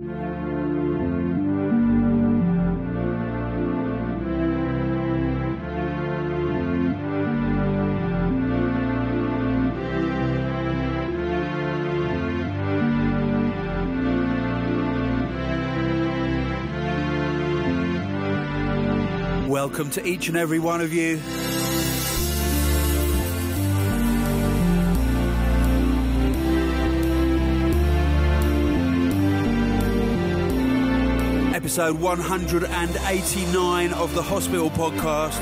Welcome to each and every one of you. Episode 189 of the Hospital Podcast.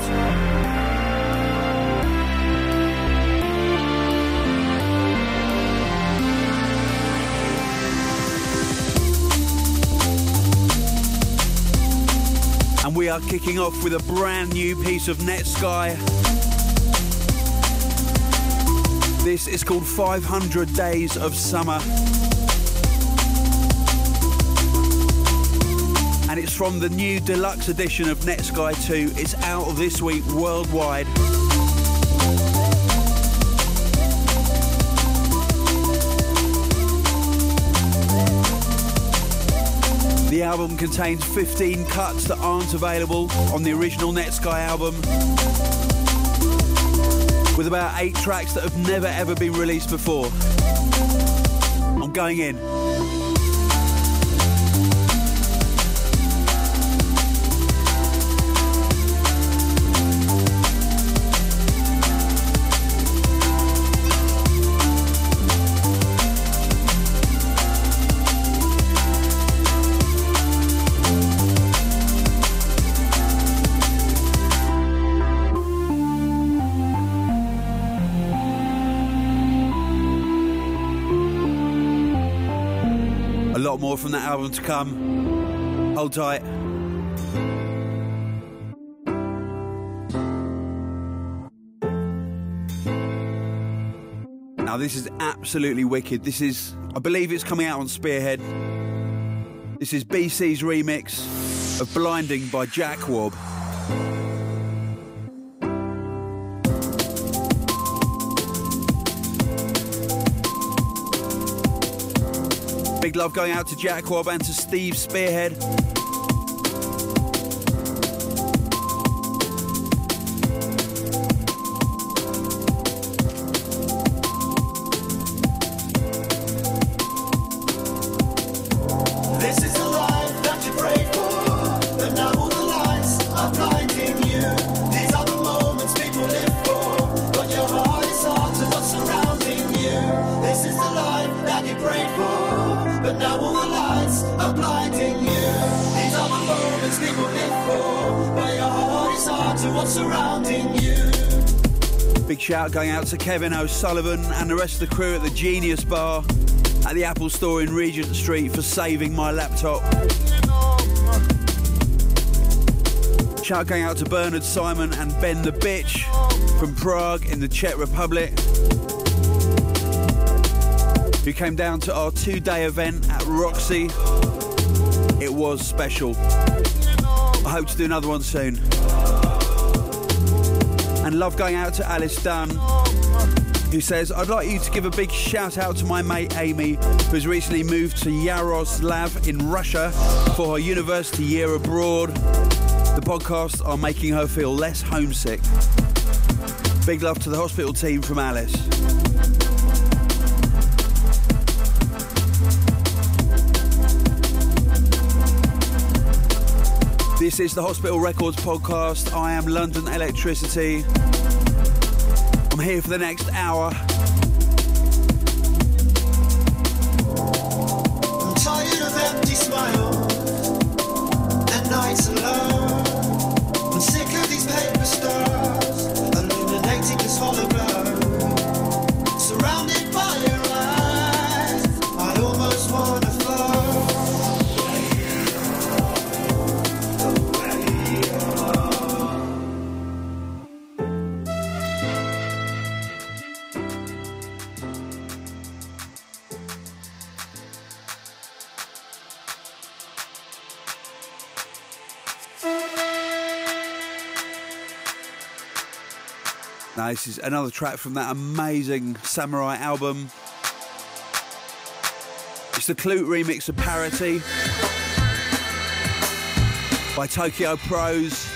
and we are kicking off with a brand new piece of Netsky. This is called 500 Days of Summer. From the new deluxe edition of Netsky 2. It's out this week worldwide. The album contains 15 cuts that aren't available on the original Netsky album, with about eight tracks that have never ever been released before. I'm going in. Lot more from that album to come. Hold tight. Now, this is absolutely wicked. This is, I believe it's coming out on Spearhead. This is BCee's remix of Blinding by Jack Wob. Big love going out to Jack Wob and to Steve Spearhead. Out to Kevin O'Sullivan and the rest of the crew at the Genius Bar at the Apple Store in Regent Street for saving my laptop. Shout going out to Bernard Simon and Ben the Bitch from Prague in the Czech Republic, who came down to our two day event at Roxy. It was special. I hope to do another one soon. And love going out to Alice Dunn, who says, I'd like you to give a big shout out to my mate Amy, who's recently moved to Yaroslav in Russia for her university year abroad. The podcasts are making her feel less homesick. Big love to the hospital team from Alice. This is the Hospital Records podcast. I am London Elektricity. I'm here for the next hour. This is another track from that amazing Samurai album. It's the Klute remix of Parity by Tokyo Prose.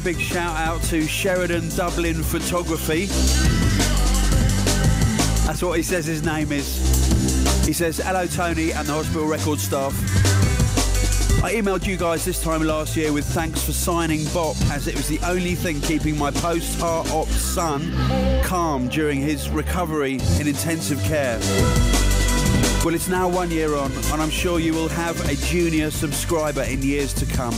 A big shout out to Sheridan Dublin Photography. That's what he says his name is. He says, Hello, Tony and the Hospital Record staff. I emailed you guys this time last year with thanks for signing Bop, as it was the only thing keeping my post heart op son calm during his recovery in intensive care. Well, it's now one year on, and I'm sure you will have a junior subscriber in years to come.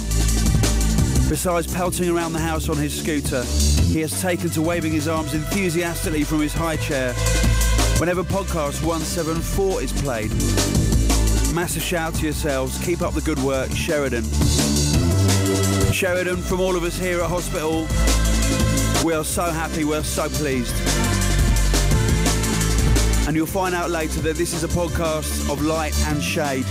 Besides pelting around the house on his scooter, he has taken to waving his arms enthusiastically from his high chair whenever podcast 174 is played. Massive shout to yourselves. Keep up the good work, Sheridan. Sheridan, from all of us here at Hospital, we are so happy, we're so pleased. And you'll find out later that this is a podcast of light and shade.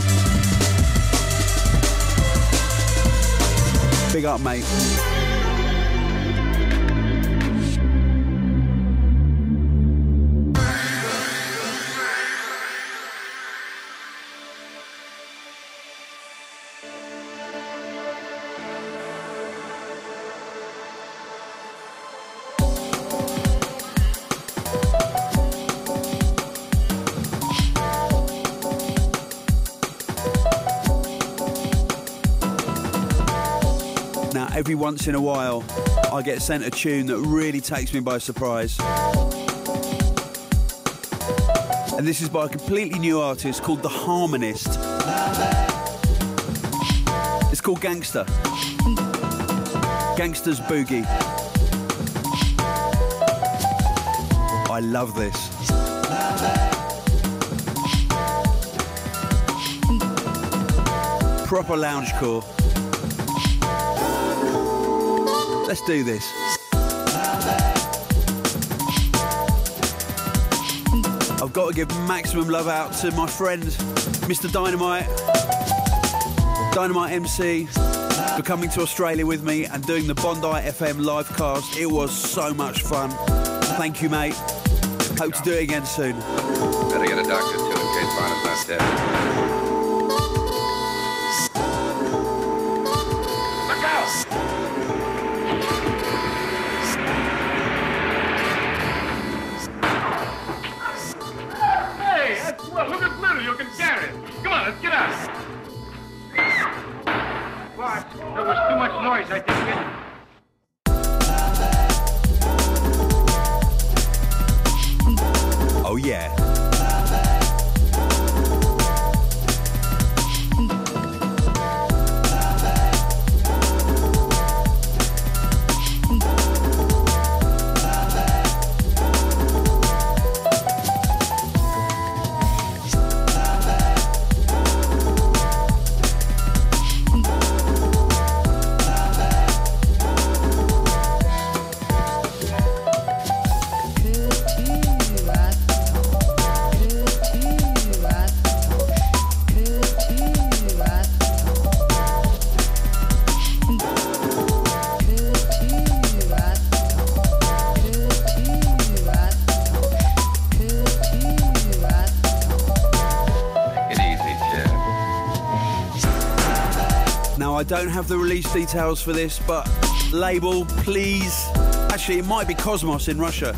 Big up, mate. Once in a while, I get sent a tune that really takes me by surprise. And this is by a completely new artist called The Harmonist. It's called Gangster. Gangster's Boogie. I love this. Proper loungecore. Let's do this. I've got to give maximum love out to my friend, Mr. Dynamite, Dynamite MC, for coming to Australia with me and doing the Bondi FM live cast. It was so much fun. Thank you, mate. Hope to do it again soon. Better get a doctor too in case Barnett's not dead. There was too much noise, I think. Have the release details for this, but label, please. Actually, it might be Cosmos in Russia.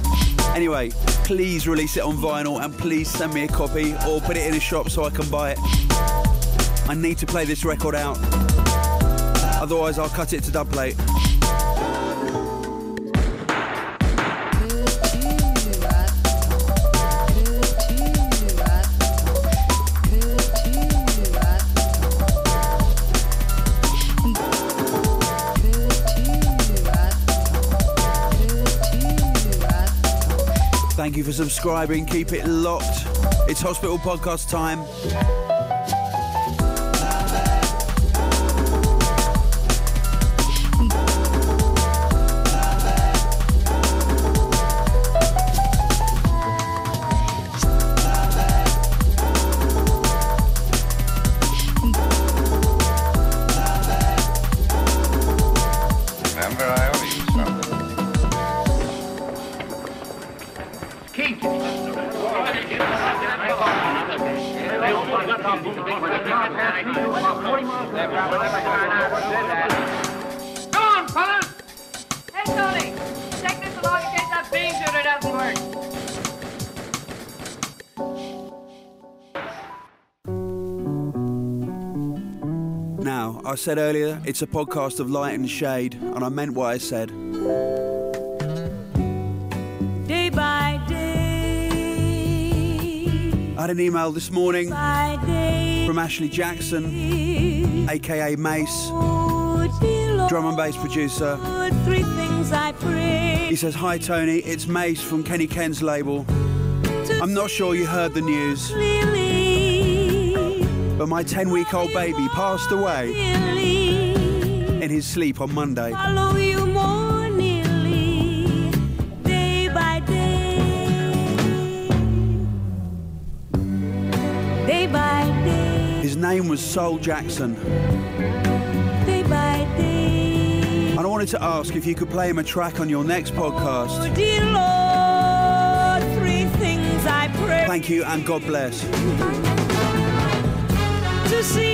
Anyway, please release it on vinyl and please send me a copy or put it in a shop so I can buy it. I need to play this record out. Otherwise, I'll cut it to dub plate. For subscribing. Keep it locked. It's Hospital Podcast time. I said earlier, it's a podcast of light and shade, and I meant what I said. Day by day, I had an email this morning from Ashley Jackson, aka Mace, drum and bass producer. Three things I pray. He says, Hi Tony, it's Mace from Kenny Ken's label. I'm not sure you heard the news, but my 10 week old baby passed away in his sleep on Monday. follow you more nearly, day by day. Day by day, His name was Soul Jackson, day by day. and I wanted to ask if you could play him a track on your next podcast. Oh, dear Lord, three things I pray. Thank you and God bless. To see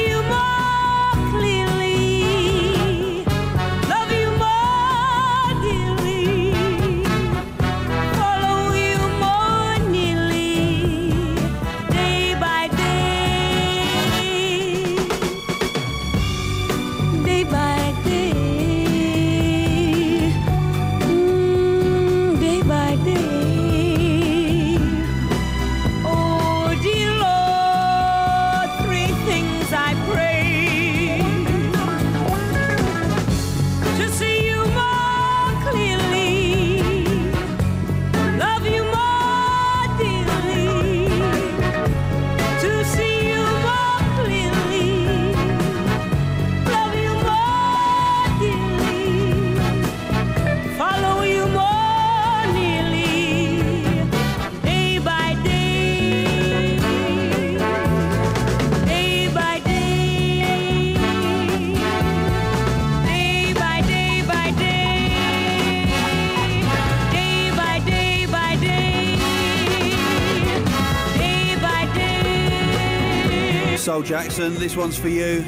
Jackson, this one's for you.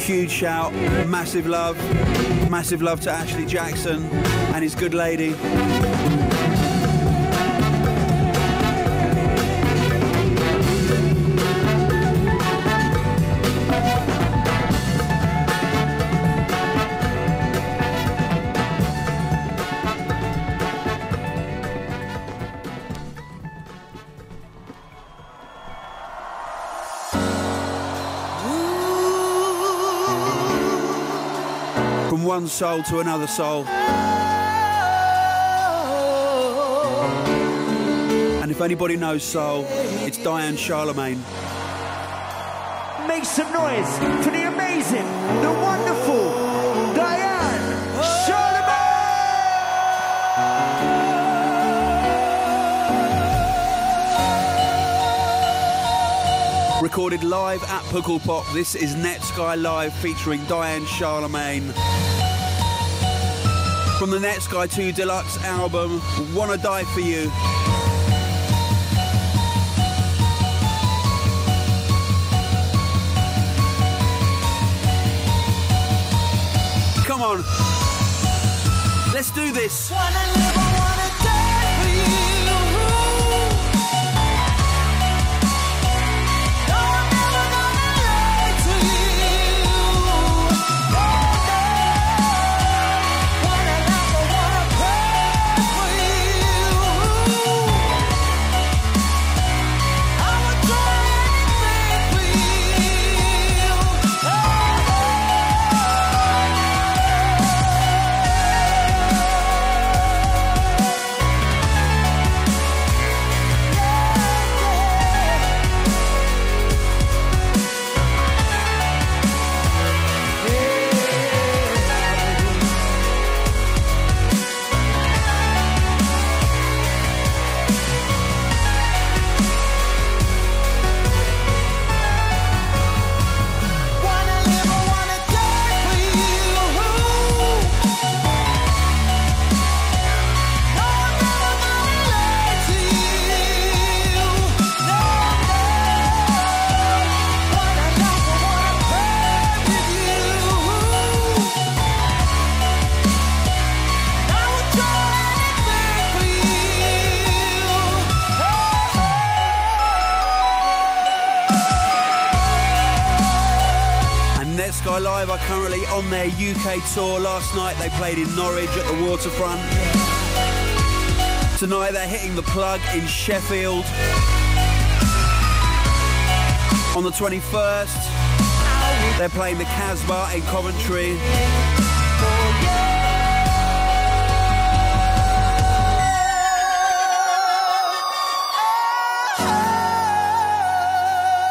Huge shout, massive love, massive love to Ashley Jackson and his good lady. Soul to another soul. And if anybody knows soul, it's Diane Charlemagne. Make some noise for the amazing, the wonderful Diane Charlemagne. Recorded live at Pukkelpop, this is Netsky Live featuring Diane Charlemagne. From the Netsky 2 Deluxe album, Wanna Die For You. Come on, let's do this. On their UK tour. Last night they played in Norwich at the waterfront. Tonight they're hitting the plug in Sheffield. On the 21st, they're playing the Kasbah in Coventry.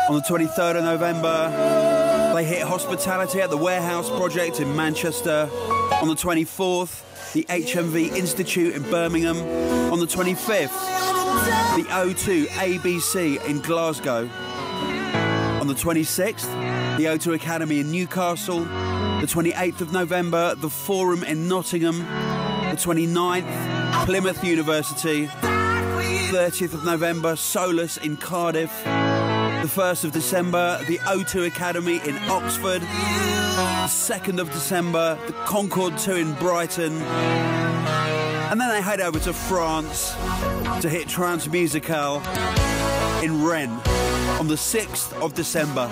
On the 23rd of November, they hit hospitality at the Warehouse Project in Manchester. On the 24th, the HMV Institute in Birmingham. On the 25th, the O2 ABC in Glasgow. On the 26th, the O2 Academy in Newcastle. The 28th of November, the Forum in Nottingham. The 29th, Plymouth University. 30th of November, Solus in Cardiff. The 1st of December, the O2 Academy in Oxford. The 2nd of December, the Concord 2 in Brighton. And then they head over to France to hit Transmusical in Rennes on the 6th of December.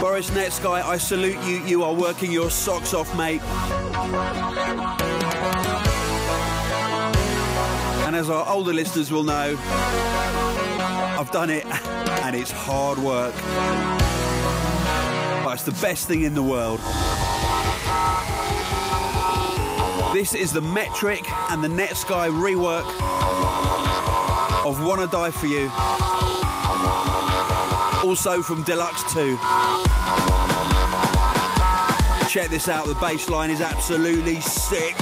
Boris Netsky, I salute you. You are working your socks off, mate. And as our older listeners will know, I've done it and it's hard work. But it's the best thing in the world. This is the Metrik and the Netsky rework of Wanna Die For You. Also from Deluxe 2. Check this out, the bass line is absolutely sick.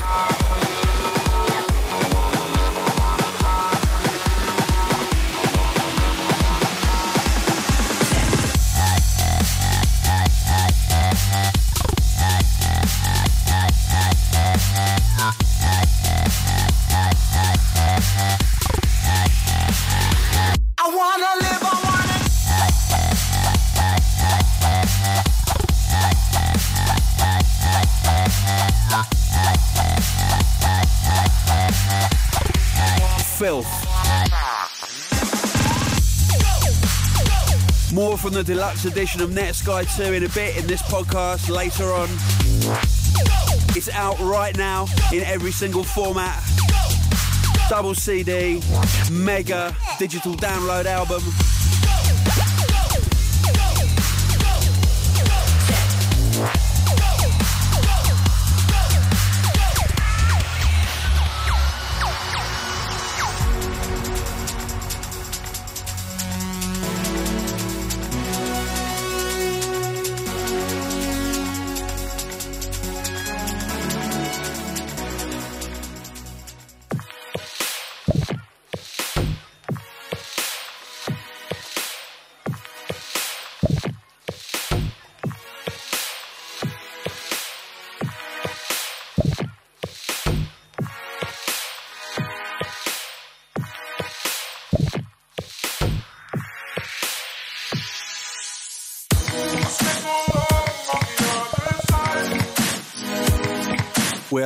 The deluxe edition of Netsky 2 in a bit in this podcast later on. It's out right now in every single format. Double CD, mega digital download album.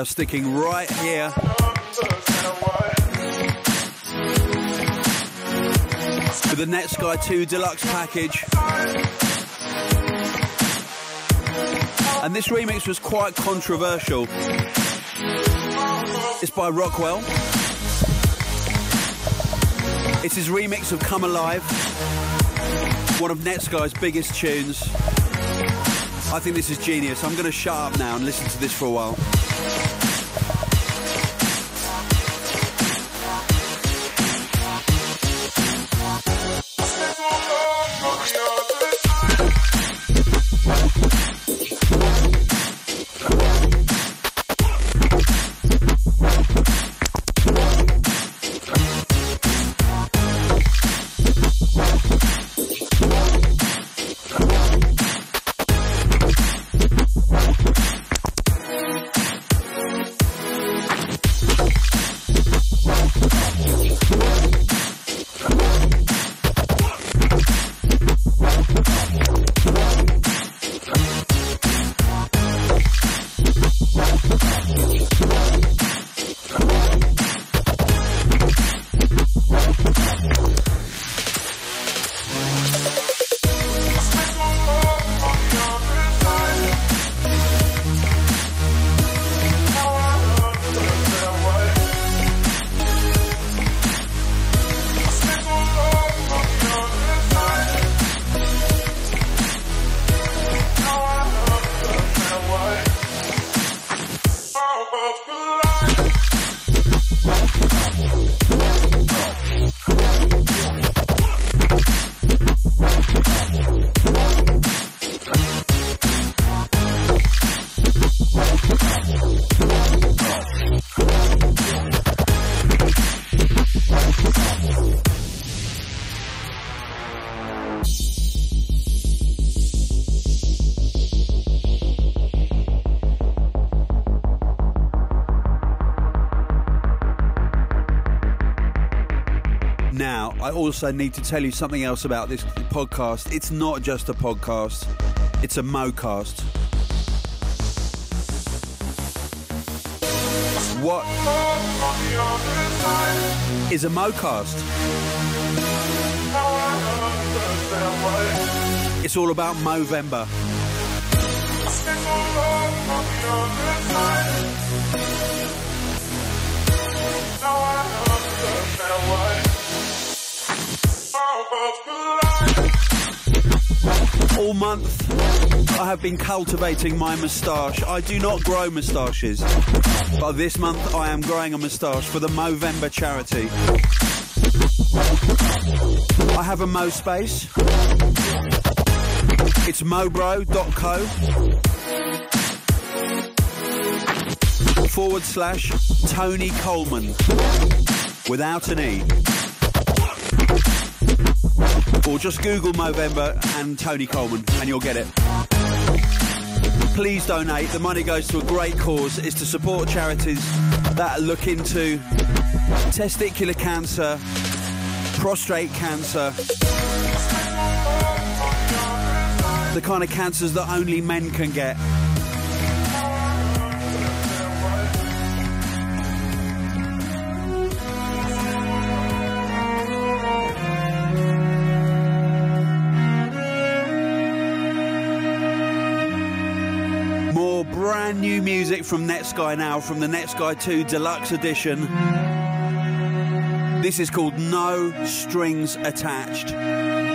Are sticking right here. For the Netsky 2 deluxe package. And this remix was quite controversial. It's by Rockwell. It's his remix of Come Alive, one of Netsky's biggest tunes. I think this is genius. I'm going to shut up now and listen to this for a while. Now, I need to tell you something else about this podcast. It's not just a podcast, it's a mocast. What is a mocast? It's all about Movember. All month, I have been cultivating my moustache. I do not grow moustaches, but this month I am growing a moustache for the Movember charity. I have a Mo space. It's mobro.co forward slash Tony Colman without an E. Or just Google Movember and Tony Colman and you'll get it. Please donate. The money goes to a great cause. It's to support charities that look into testicular cancer, prostate cancer, the kind of cancers that only men can get. Music from Netsky now, from the Netsky 2 Deluxe Edition. This is called No Strings Attached.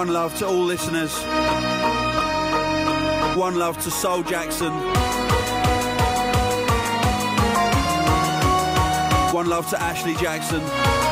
One love to all listeners. One love to Soul Jackson. One love to Ashley Jackson.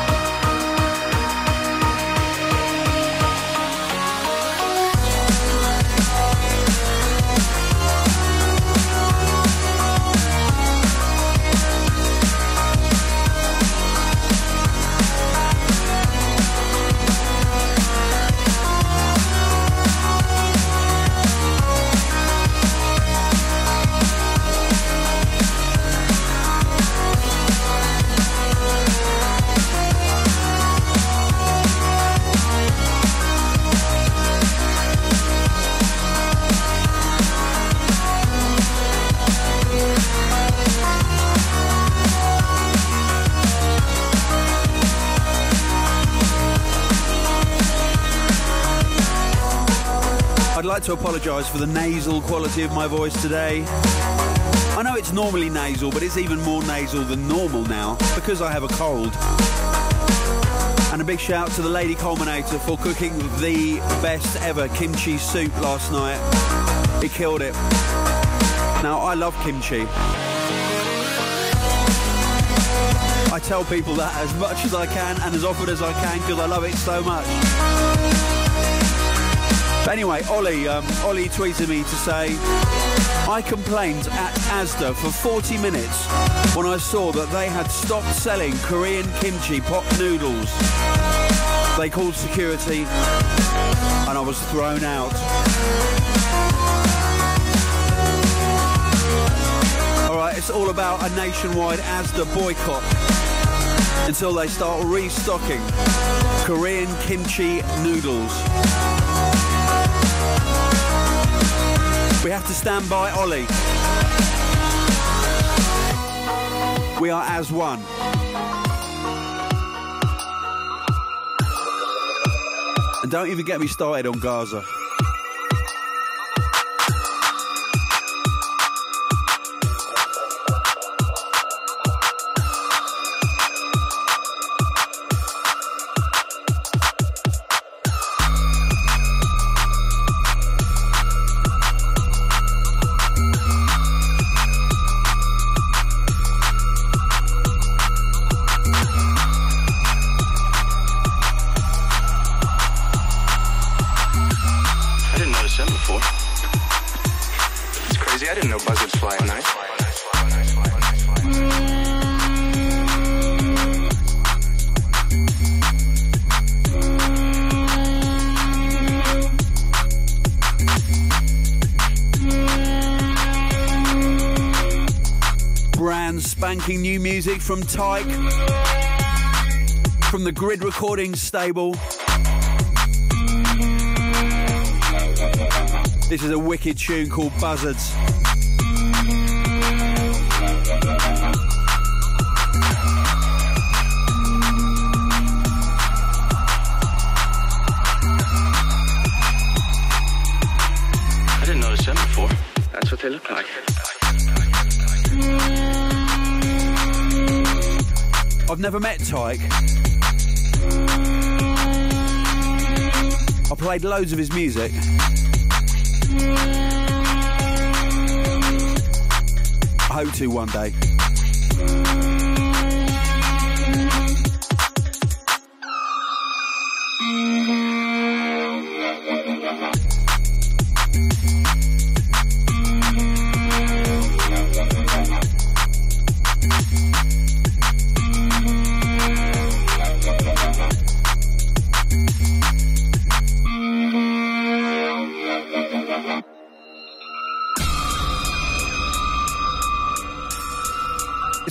Apologise for the nasal quality of my voice today. I know it's normally nasal, but it's even more nasal than normal now because I have a cold. And a big shout to the Lady Culminator for cooking the best ever kimchi soup last night. It killed it. Now, I love kimchi. I tell people that as much as I can and as often as I can because I love it so much. But anyway, Ollie, um, Ollie tweeted me to say, I complained at Asda for 40 minutes when I saw that they had stopped selling Korean kimchi pot noodles. They called security and I was thrown out. Alright, it's all about a nationwide Asda boycott until they start restocking Korean kimchi noodles. We have to stand by Ollie. We are as one. And don't even get me started on Gaza. From Tyke, from the Grid Recording stable. This is a wicked tune called Buzzards. I didn't notice them before. That's what they look like. I've never met Tyke. I played loads of his music. I hope to one day.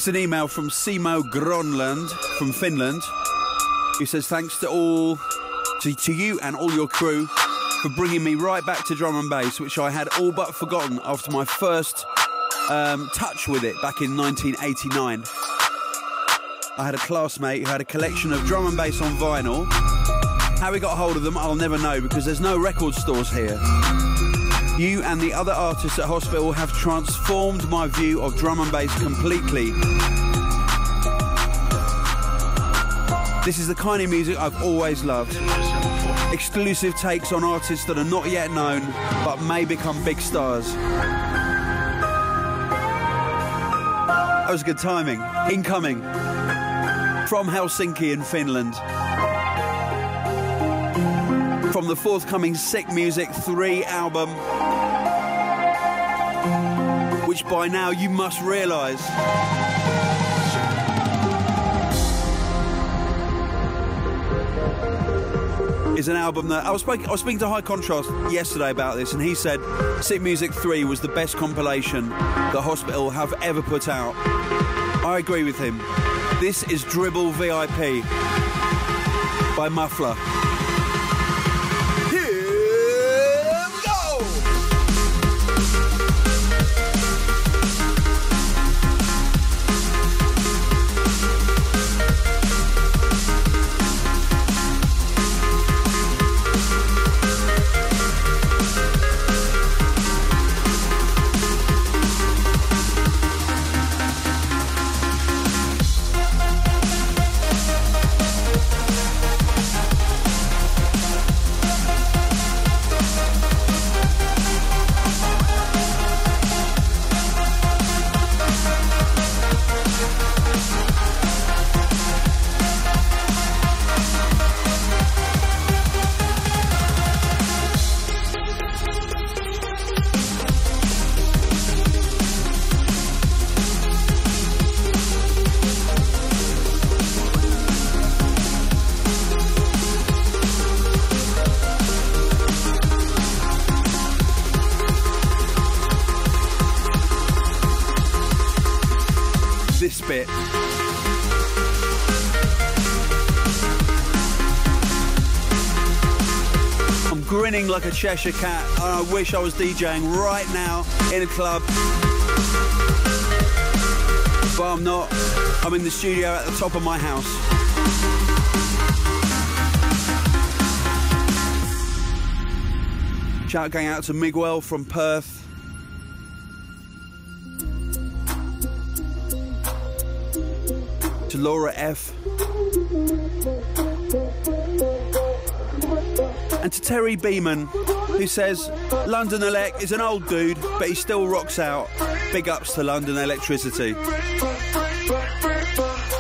An email from Simo Gronland from Finland. He says, Thanks to all, to, to you and all your crew for bringing me right back to drum and bass, which I had all but forgotten after my first um, touch with it back in 1989. I had a classmate who had a collection of drum and bass on vinyl. How he got hold of them, I'll never know because there's no record stores here. You and the other artists at hospital have transformed my view of drum and bass completely. This is the kind of music I've always loved. Exclusive takes on artists that are not yet known but may become big stars. That was good timing. Incoming from Helsinki in Finland. From the forthcoming Sick Music 3 album, which by now you must realise is an album that I was, speak, I was speaking to High Contrast yesterday about this, and he said Sick Music 3 was the best compilation the hospital have ever put out. I agree with him. This is Dribble VIP by Muffler. Like a Cheshire cat, I wish I was DJing right now in a club. But I'm not. I'm in the studio at the top of my house. Shout going out to Miguel from Perth. To Laura F and to Terry Beeman, who says London Elec is an old dude, but he still rocks out. Big ups to London Elektricity.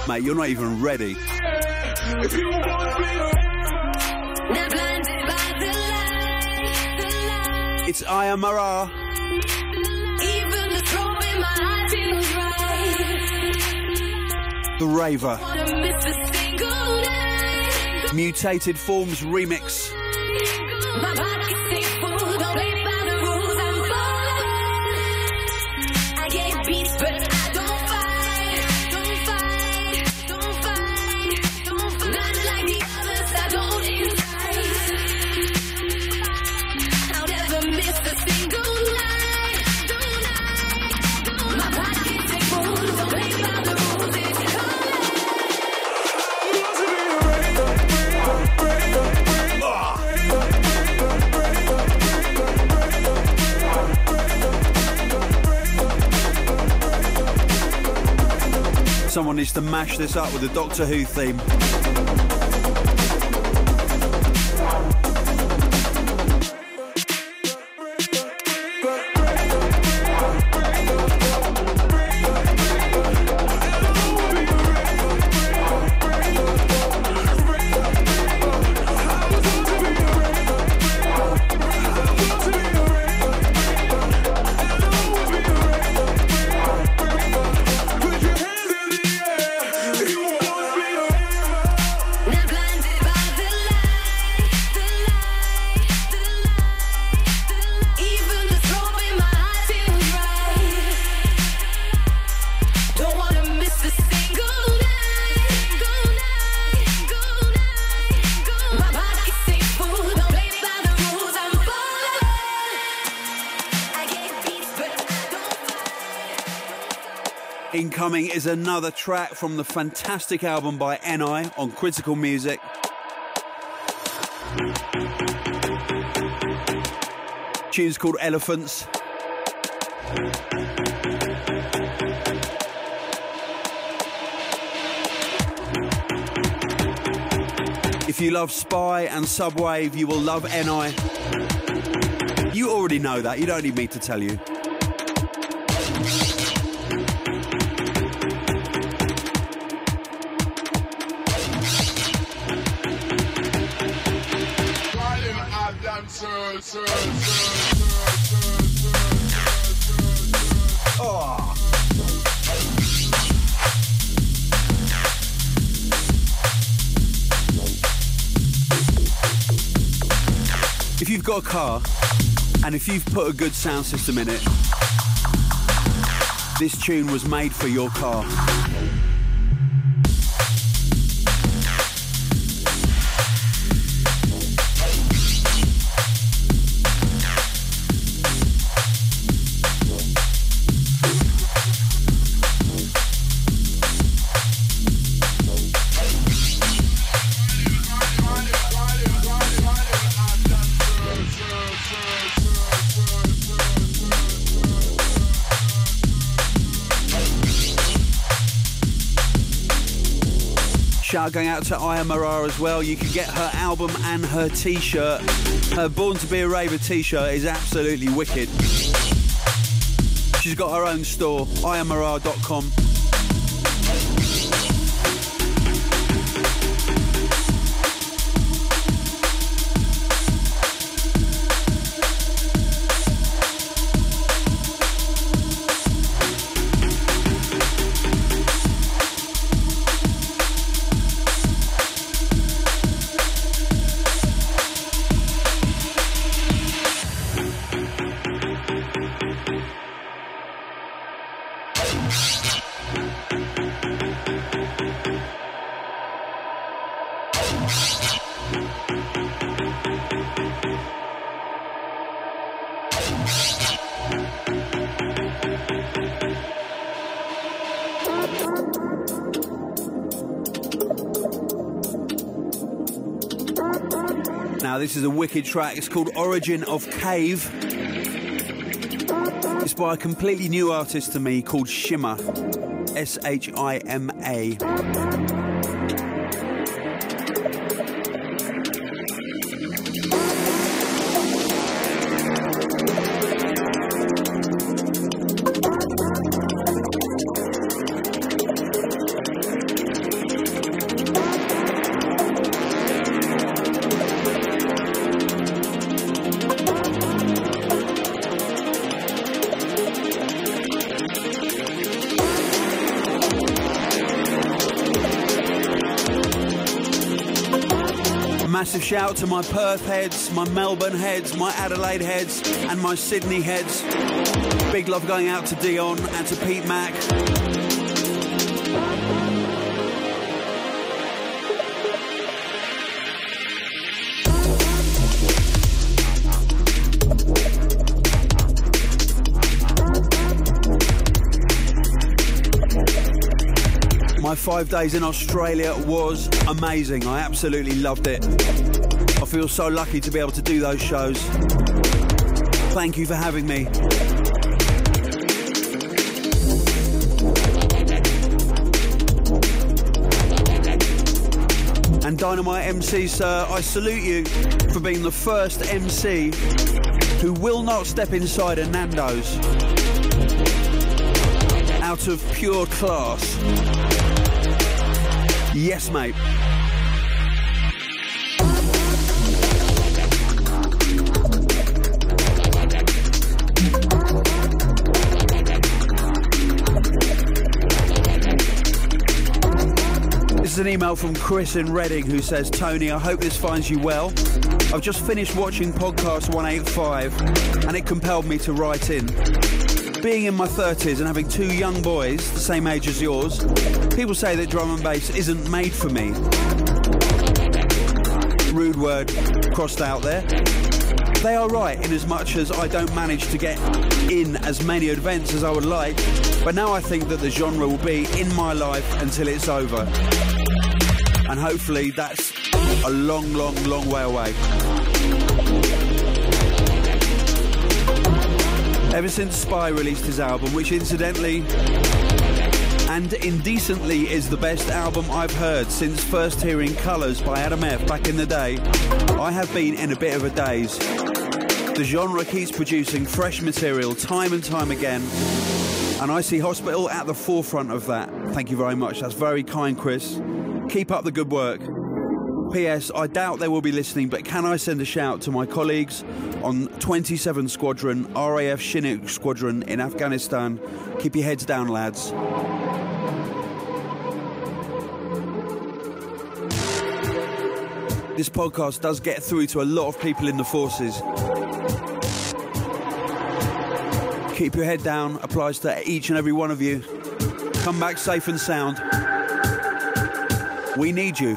Mate, you're not even ready. It's Ayah Marar. The Raver. Mutated Forms Remix. Bye-bye. Someone needs to mash this up with the Doctor Who theme. Incoming is another track from the fantastic album by Enei on Critical Music. Tune's called Elephants. If you love Spy and Subwave, you will love Enei. You already know that, you don't need me to tell you. If you've got a car and if you've put a good sound system in it, this tune was made for your car. Going out to Ayah as well. You can get her album and her t-shirt. Her Born to Be a Raver t-shirt is absolutely wicked. She's got her own store, ayahmarar.com. this is a wicked track. It's called Origin of Cave. It's by a completely new artist to me called Shimmer. S H I M A. shout to my Perth heads, my Melbourne heads, my Adelaide heads, and my Sydney heads. Big love going out to Dion and to Pete Mack. Five days in Australia was amazing. I absolutely loved it. I feel so lucky to be able to do those shows. Thank you for having me. And Dynamite MC, sir, I salute you for being the first MC who will not step inside a Nando's out of pure class. Yes, mate. This is an email from Chris in Reading who says, Tony, I hope this finds you well. I've just finished watching podcast 185 and it compelled me to write in. Being in my 30s and having two young boys, the same age as yours, people say that drum and bass isn't made for me. Rude word crossed out there. They are right in as much as I don't manage to get in as many events as I would like, but now I think that the genre will be in my life until it's over. And hopefully that's a long, long, long way away. Ever since Spy released his album, which incidentally and indecently is the best album I've heard since first hearing Colours by Adam F back in the day, I have been in a bit of a daze. The genre keeps producing fresh material time and time again, and I see Hospital at the forefront of that. Thank you very much. That's very kind, Chris. Keep up the good work. P.S. I doubt they will be listening, but can I send a shout to my colleagues on 27 Squadron, RAF Chinook Squadron in Afghanistan? Keep your heads down, lads. This podcast does get through to a lot of people in the forces. Keep your head down applies to each and every one of you. Come back safe and sound. We need you.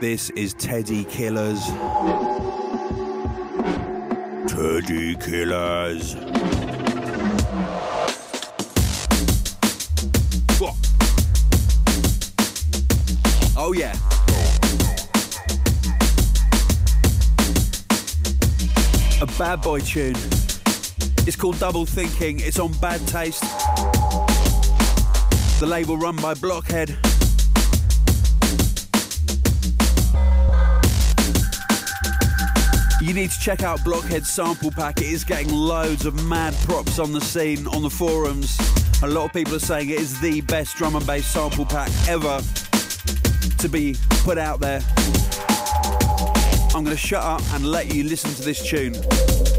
This is Teddy Killers. Teddy Killers. Oh, yeah. A bad boy tune. It's called Double Thinking. It's on Bad Taste. The label run by Blokhe4d. You need to check out Blokhe4d's sample pack. It is getting loads of mad props on the scene, on the forums. A lot of people are saying it is the best drum and bass sample pack ever to be put out there. I'm going to shut up and let you listen to this tune.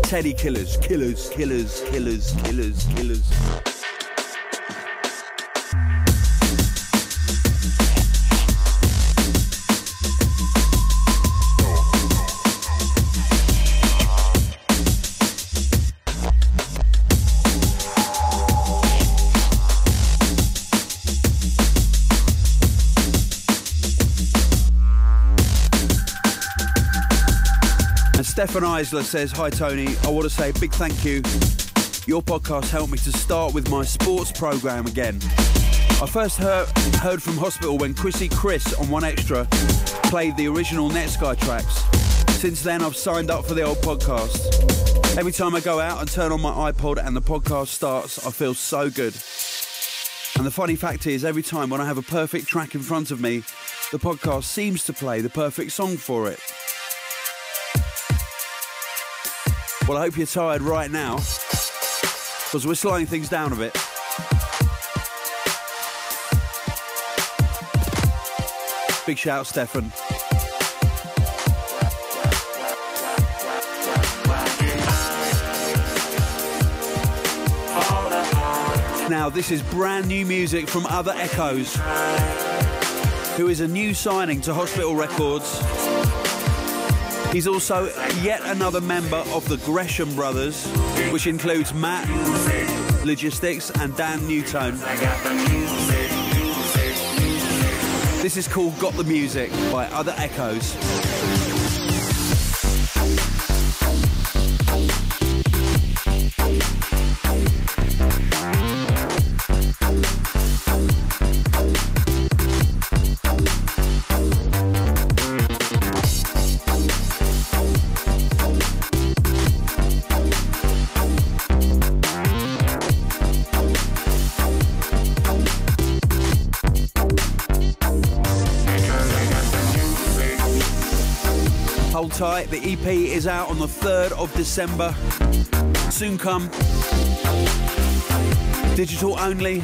Teddy Killers, Killers, Killers, Killers, Killers, Killers. Stefan Eisler says, Hi Tony, I want to say a big thank you. Your podcast helped me to start with my sports program again. I first heard, heard from Hospital when Crissy Criss on 1Xtra played the original Netsky tracks. Since then, I've signed up for the old podcast. Every time I go out and turn on my iPod and the podcast starts, I feel so good. And the funny fact is, every time when I have a perfect track in front of me, the podcast seems to play the perfect song for it. Well, I hope you're tired right now because we're slowing things down a bit. Big shout, Stefan. Now, this is brand new music from Other Echoes, who is a new signing to Hospital Records. He's also yet another member of the Gresham Brothers, which includes Matt Logistics and Dan Nu:Tone. This is called Got the Music by Other Echoes. The EP is out on the 3rd of December. Soon come. Digital only.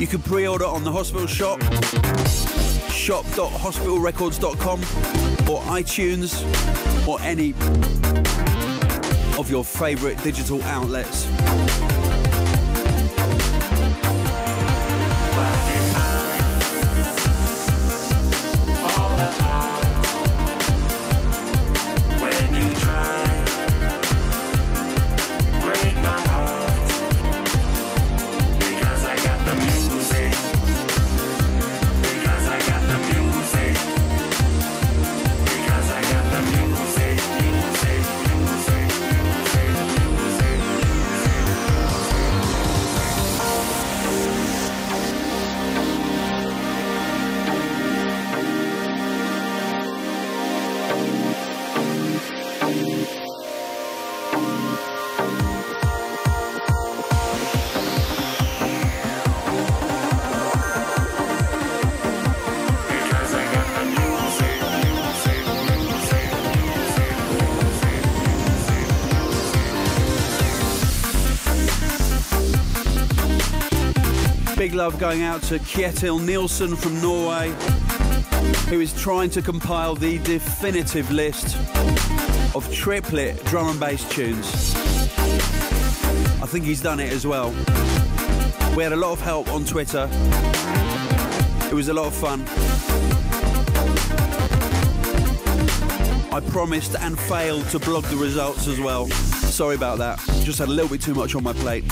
You can pre order on the hospital shop, shop.hospitalrecords.com, or iTunes, or any of your favourite digital outlets. Love going out to Kjetil Nielsen from Norway, who is trying to compile the definitive list of triplet drum and bass tunes. I think he's done it as well. We had a lot of help on Twitter. It was a lot of fun. I promised and failed to blog the results as well. Sorry about that. Just had a little bit too much on my plate.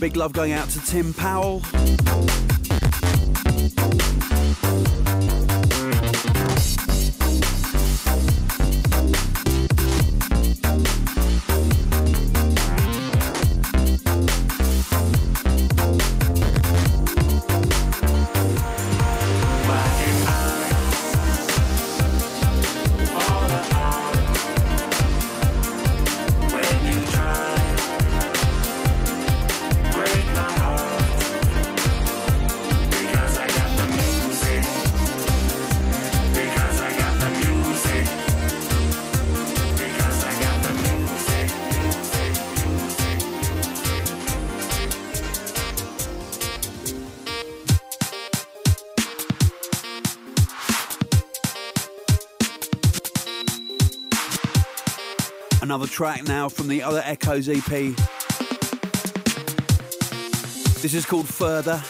Big love going out to Tim Powell. Track now from the other Echoes EP. This is called Further.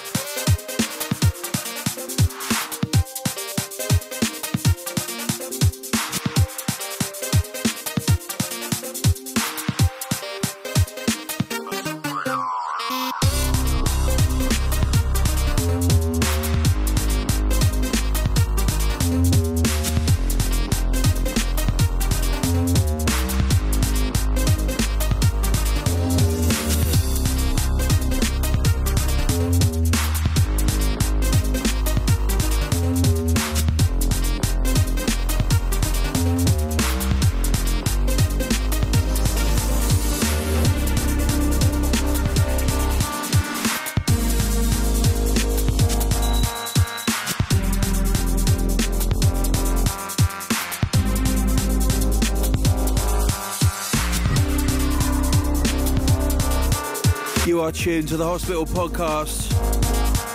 Are tuned to the Hospital Podcast.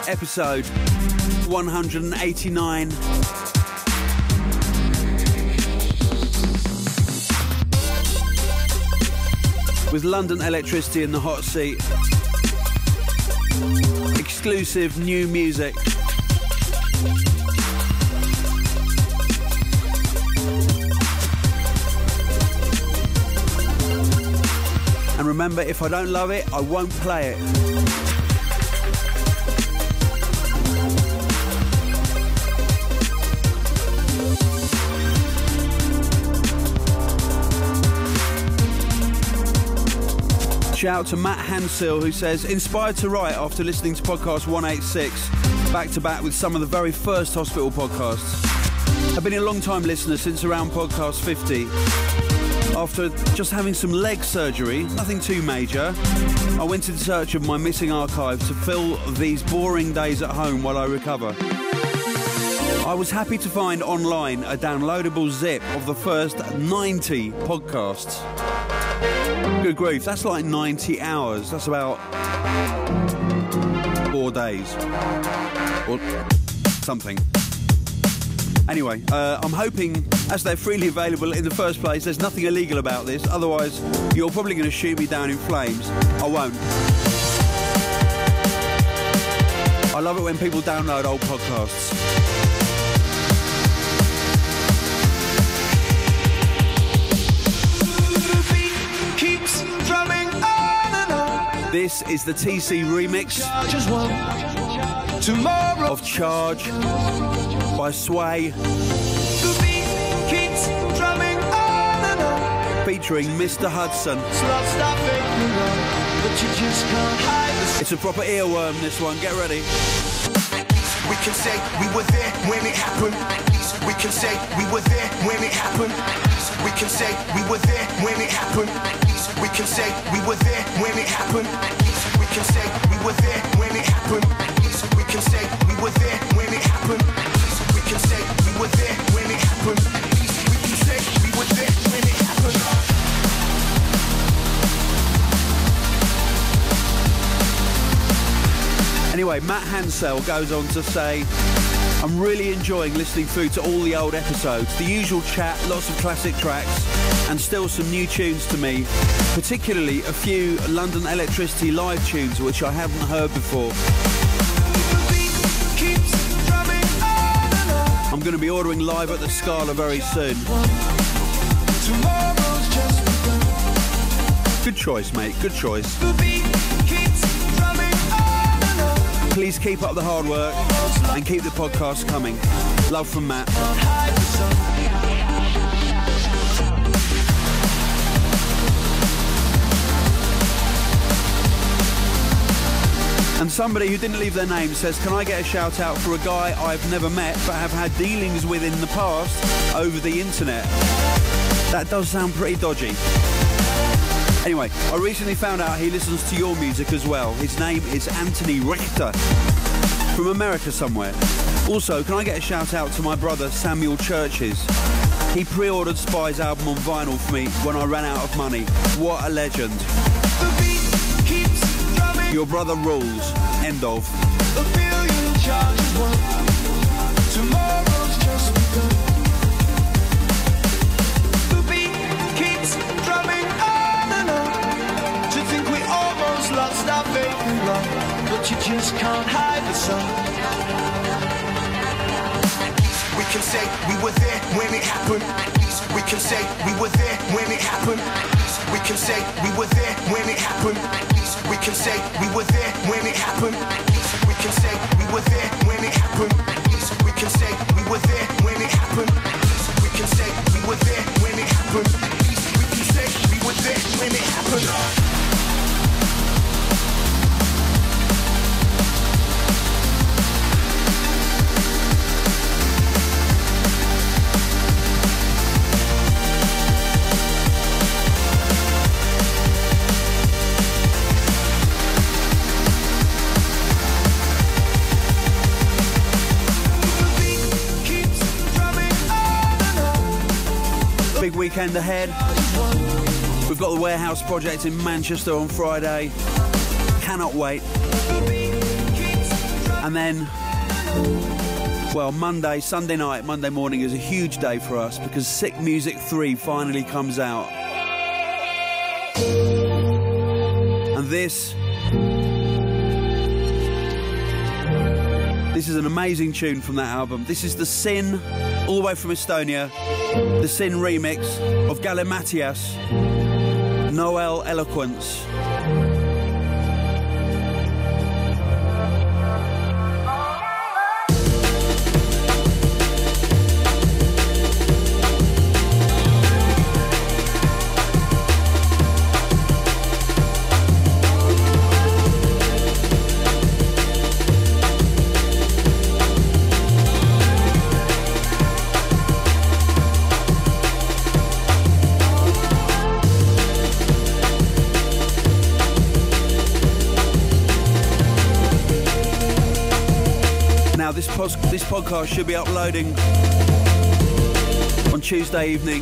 episode 189. With London Elektricity in the hot seat. Exclusive new music. And remember, if I don't love it, I won't play it. Shout out to Matt Hansill who says, inspired to write after listening to podcast 186, back to back with some of the very first hospital podcasts. I've been a long time listener since around podcast 50. After just having some leg surgery, nothing too major, I went in search of my missing archive to fill these boring days at home while I recover. I was happy to find online a downloadable zip of the first 90 podcasts. Good grief, that's like 90 hours. That's about four days. Or something. Anyway, uh, I'm hoping, as they're freely available in the first place, there's nothing illegal about this. Otherwise, you're probably going to shoot me down in flames. I won't. I love it when people download old podcasts. This is the TC remix Tomorrow. of Charge by Sway The beat keeps drumming on and on. featuring Mr. Hudson. It's not stopping you know, but you just can't hide the It's a proper earworm, this one. Get ready. We can say we were there when it happened. At least we can say we were there when it happened. At least We can say we were there when it happened. At least we can say we were there when it happened. At least we can say we were there when it happened. At least we can say we were there when it happened. We can say we were there when it happened. At least we can say we were there when it happened. Anyway, Matt Hansell goes on to say, I'm really enjoying listening through to all the old episodes. The usual chat, lots of classic tracks, and still some new tunes to me, particularly a few London Elektricity live tunes which I haven't heard before. I'm going to be ordering live at the Scala very soon. Good choice, mate. Good choice. Please keep up the hard work and keep the podcast coming. Love from Matt. And somebody who didn't leave their name says, Can I get a shout out for a guy I've never met but have had dealings with in the past over the internet? That does sound pretty dodgy. Anyway, I recently found out he listens to your music as well. His name is Anthony Richter from America somewhere. Also, can I get a shout out to my brother Samuel Churches? He pre ordered Spy's album on vinyl for me when I ran out of money. What a legend. The beat keeps. Your brother rules. End of. But you just can't hide the sun. We can say we were there when it happened. We can say we were there when it happened. We can say we were there when it happened. We can say we were there when it happened. We can say we were there when it happened. We can say we were there when it happened. We can say we were there when it happened. We can say we were there when it happened. Weekend ahead. We've got the Warehouse Project in Manchester on Friday. Cannot wait. And then, well, Monday, Sunday night, Monday morning is a huge day for us because Sick Music 3 finally comes out. And this. This is an amazing tune from that album. This is the Sin, all the way from Estonia, the Sin remix of Galimatias, Noel Eloquence. Podcast should be uploading on Tuesday evening,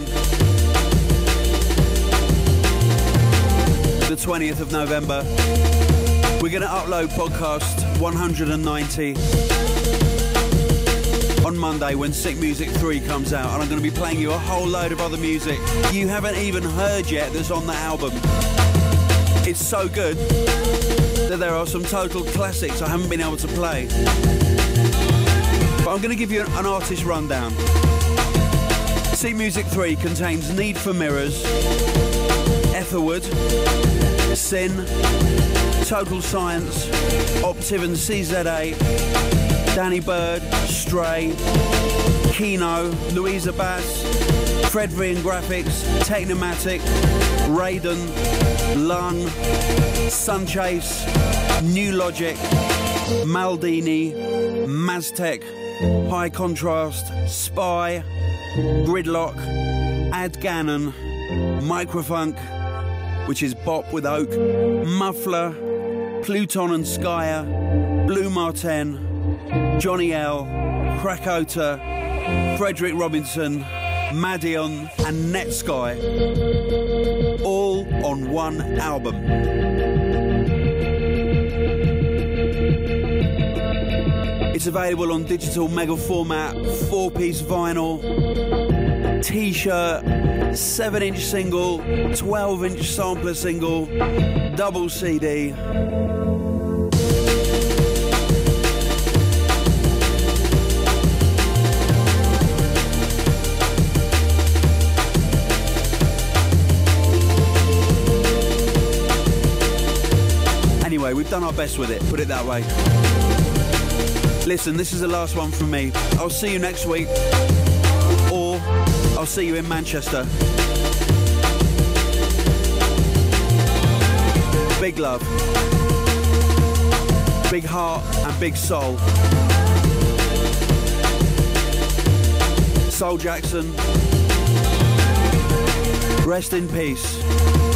the 20th of November. We're going to upload podcast 190 on Monday when Sick Music 3 comes out, and I'm going to be playing you a whole load of other music you haven't even heard yet that's on the album. It's so good that there are some total classics I haven't been able to play. I'm going to give you an artist rundown. Sick Music 3 contains Need for Mirrors, Etherwood, Sin, Total Science, Optiv and CZA, Danny Byrd, Stray, Kino, Louisa Bass, Fred and Grafix, Technimatic, Raiden, Lung, Sunchase, Nu:Logic, Maldini, Maztec, High Contrast, Spy, Gridlock, Ad Gannon, Microfunk, which is Bop with Oak, Muffler, Pluton and Skyer, Blue Martin, Johnny L, Krakota, Frederick Robinson, Madion, and Netsky, all on one album. It's available on digital mega format, four piece vinyl, t shirt, 7 inch single, 12 inch sampler single, double CD. Anyway, we've done our best with it, put it that way. Listen, this is the last one from me. I'll see you next week, or I'll see you in Manchester. Big love, big heart, and big soul. Soul Jackson, rest in peace.